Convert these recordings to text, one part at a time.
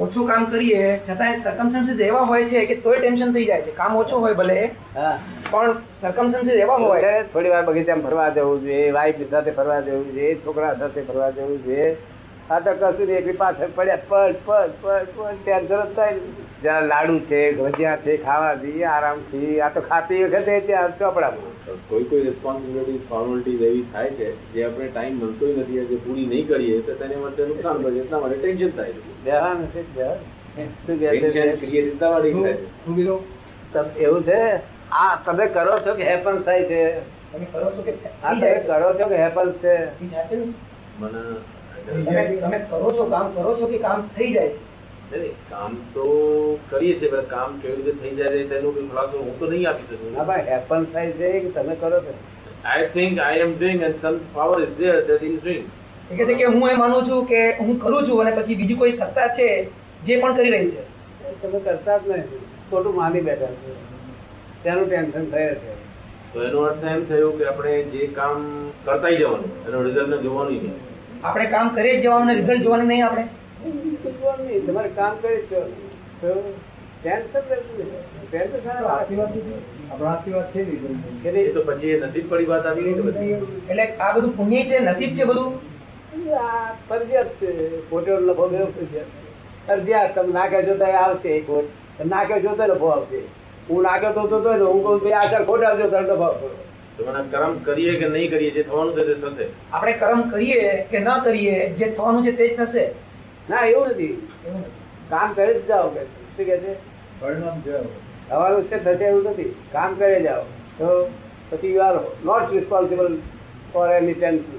ઓછું કામ કરીએ છતાંય સર્કમસ્ટન્સીસ એવા હોય છે કે તોય ટેન્શન થઈ જાય છે. કામ ઓછું હોય ભલે હા. પણ સર્કમસ્ટન્સીસ એવા હોય. થોડી વાર બગીચામાં ફરવા જવું જોઈએ વાઈફ સાથે ફરવા જવું જોઈએ છોકરા સાથે ફરવા જવું જોઈએ. આ તો કશું નહીં એકલી પાછળ પડ્યા પડ પડ પડ પડ ત્યાં તરત થાય જ્યાં લાડુ છે ભજીયા છે ખાવા જઈએ આરામથી. આ તો ખાતી વખતે ત્યાં ચોપડામાં કોઈ કોઈ રિસ્પોન્સિબિલિટી ફોર્માલિટીઝ એવી થાય છે જે આપણે ટાઈમ મળતો નથી જે પૂરી નહીં કરીએ તો તેને માટે નુકસાન પડે એટલા માટે ટેન્શન થાય છે? ટેન્શન એવું છે? આ તમે કરો છો કે હેપન્સ થાય છે? તમે કરો છો કે આ તમે કરો છો કે હેપન્સ છે? મને તમે તમે કરો છો કામ કરો છો કે કામ થઈ જાય છે? નહીં, નહીં, કામ તો કરીએ છીએ પણ કામ કેવી રીતે થઈ જાય તેનો કોઈ ખુલાસો હું તો નહીં આપી શકું. હા ભાઈ હેપન્સ થાય છે કે તમે કરો છો? I think I am doing and some power is there that is doing એ છે કે હું એ માનું છું કે હું કરું છું અને પછી બીજી કોઈ સત્તા છે જે પણ કરી રહી છે? તમે કરતા જ નહીં. ખોટું માની બેઠા છે. તેનું ટેન્શન થયે છે. તો એનો અર્થ એમ થયો કે આપણે જે કામ કરતા જવાનું એનો રિઝલ્ટ જોવાનું નહીં. આપણે કામ કરીએ જ જવાનું રિઝલ્ટ જોવાનું નહીં આપણે? તમારે કામ કરી જ જવાનું. તો? તો એટલે આ બધું પુણ્ય છે નસીબ છે બધું? આ ફરજિયાત છે. ખોટો લફો બેવ ફરજિયાત. તમે ના કહેજો તો આવશે એક વોટ ના કહેજો તો લફો આવશે. હું ના કહેતો તો તો હું કહું ભાઈ આ ખોટ આવજો તરત લફો આવશે. તો કર્મ કરીએ કે નહીં કરીએ જે થવાનું છે તે થશે. આપણે કર્મ કરીએ કે ન કરીએ જે થવાનું છે તે જ થશે. ના એવું નથી. કામ કરી જ જાઓ કે શું કે છે? થવાનું છે થશે એવું નથી કામ કરે જાઓ. તો પછી you are not responsible for any tension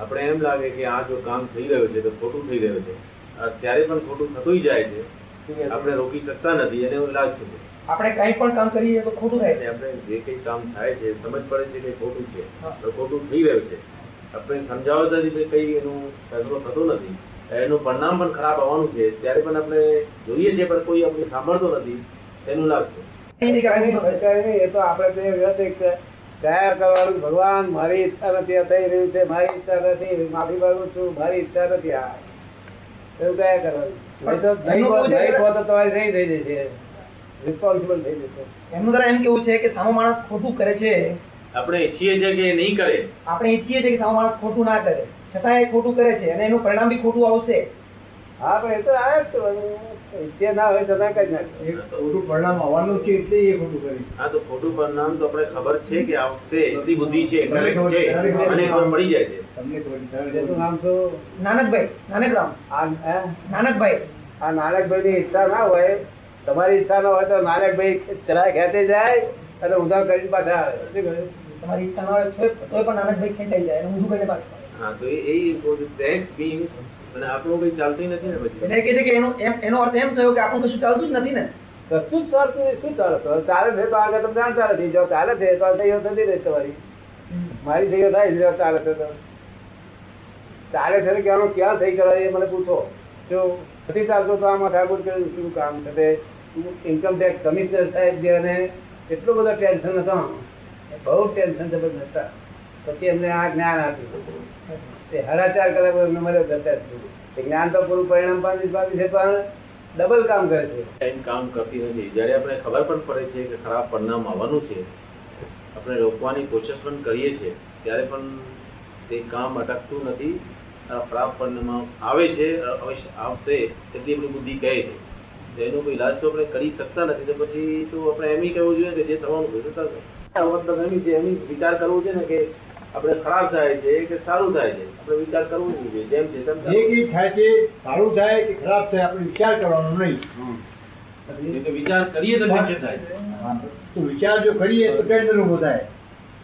આપણે એમ લાગે કે આ જો કામ થઈ રહ્યું છે તો ખોટું થઈ રહ્યું છે. અત્યારે ત્યારે પણ ખોટું થતું જાય છે. આપણે રોકી શકતા નથી એને લાગતું છે આપણે કઈ પણ કામ કરીએ તો ખોટું થાય છે. આપણે જે કઈ કામ થાય છે સમજ પડે છે કે ખોટું છે. તો ખોટું થઈ રહ્યું છે. આપણે સમજાવતા નથી કઈ એનું ફેસલો થતો નથી. એનું પરિણામ પણ ખરાબ આવવાનું છે. ત્યારે પણ આપણે જોઈએ છીએ પણ કોઈ આપણે સાંભળતો નથી. એનું લાભ નહીં, એ તો આપણે તો એવું હતું કે દયા કરવાનું ભગવાન મારી ઈચ્છા નથી થઈ રહ્યું છે મારી ઈચ્છા નથી માફી માંગુ છું મારી ઈચ્છા નથી. આ એવું કયા કરવાનું નહીં તો થઈ જશે. રિસ્પોન્સિબલ થઈ જશે. એમનું દ્વારા એમ કેવું છે કે સામો માણસ ખોટું કરે છે? આપણે ઈચ્છીએ છીએ કે નહીં કરે. આપણે ઈચ્છીએ છીએ કે સામો માણસ ખોટું ના કરે. છતાં એ ખોટું કરે છે અને એનું પરિણામ બી ખોટું આવશે. હા પણ એ તો આવે જ ઈચ્છે ના હોય તો ના કરી નાખે. ખોટું પરિણામ આવવાનું છે એટલે એ ખોટું કરી. હા તો ખોટું પરિણામ તો આપણે ખબર છે કે આવશે એટલી બુદ્ધિ છે અને મળી જાય છે. તમને થોડી નામ શું નાનકભાઈ નાનકરામ. આ નાનકભાઈ. આ નાનકભાઈ ની ઈચ્છા ના હોય તમારી ઈચ્છા ના હોય તો નાનકભાઈ ચરાય ખેંચે જાય અને ઉધાર કરીને પાછા આવે. તમારી ઈચ્છા ના હોય તોય પણ નાનકભાઈ ખેંચાઈ જાય અને ઊંધું કરીને પાછું. હા તો એ ધેટ બીંગ્સ અને આપણું કઈ ચાલતું નથી ને પછી? એટલે એ છે કે એનો એનો અર્થ એમ થયો કે આપણું કશું ચાલતું જ નથી ને? કશું જ ચાલતું શું ચાલે? છે તો આગળ તમે જો ચાલે છે તો સહીઓ થતી રહે તમારી. મારી સહીઓ થાય છે જો ચાલે છે તો. ચાલે છે ક્યાં સહી કરાય એ મને પૂછો. જો નથી ચાલતો તો આમાં ઠાકોર કર્યું શું કામ છે? તે ઇન્કમ ટેક્સ કમિશનર સાહેબ જે અને એટલું બધો ટેન્શન હતો. બહુ ટેન્શન જબરદસ્ત હતા. પછી એમને આ જ્ઞાન આપ્યું. તે હરાચાર ચાર કલાક એમને મળ્યો કરતા જ્ઞાન તો પૂરું પરિણામ પામી પામી છે પણ ડબલ કામ કરે છે. ટાઈમ કામ કરતી નથી. જ્યારે આપણે ખબર પણ પડે છે કે ખરાબ પરિણામ આવવાનું છે આપણે રોકવાની કોશિશ પણ કરીએ છીએ ત્યારે પણ તે કામ અટકતું નથી. ખરાબ પરિણામ આવે છે અવશ્ય આવશે એટલી આપણી બુદ્ધિ કહે છે. એનો કોઈ ઇલાજ તો આપણે કરી શકતા નથી. તો પછી તો આપણે એમ કહેવું જોઈએ કે જે થવાનું તો થશે. એમ વિચાર કરવો છે ને કે આપણે ખરાબ થાય છે કે સારું થાય છે? આપણે વિચાર કરવો જ જોઈએ. જેમ છે તેમ જે કઈ થાય છે સારું થાય કે ખરાબ થાય આપણે વિચાર કરવાનો નહીં. વિચાર કરીએ તો થાય છે. તો વિચાર જો કરીએ તો ટેન્શન ઊભો થાય.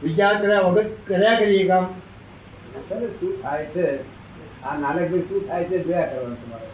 વિચાર કર્યા વગર કર્યા કરીએ કામ. શું થાય છે? આ નાનકભાઈ શું થાય છે જોયા કરવાનું તમારે.